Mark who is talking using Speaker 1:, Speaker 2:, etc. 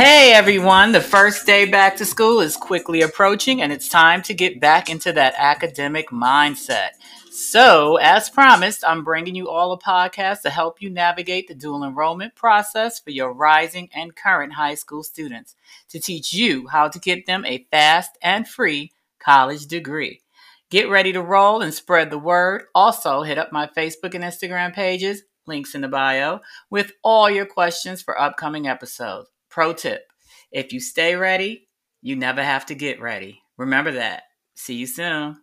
Speaker 1: Hey everyone, the first day back to school is quickly approaching and it's time to get back into that academic mindset. So, as promised, I'm bringing you all a podcast to help you navigate the dual enrollment process for your rising and current high school students to teach you how to get them a fast and free college degree. Get ready to roll and spread the word. Also, hit up my Facebook and Instagram pages, links in the bio, with all your questions for upcoming episodes. Pro tip if you stay ready, you never have to get ready. Remember that. See you soon.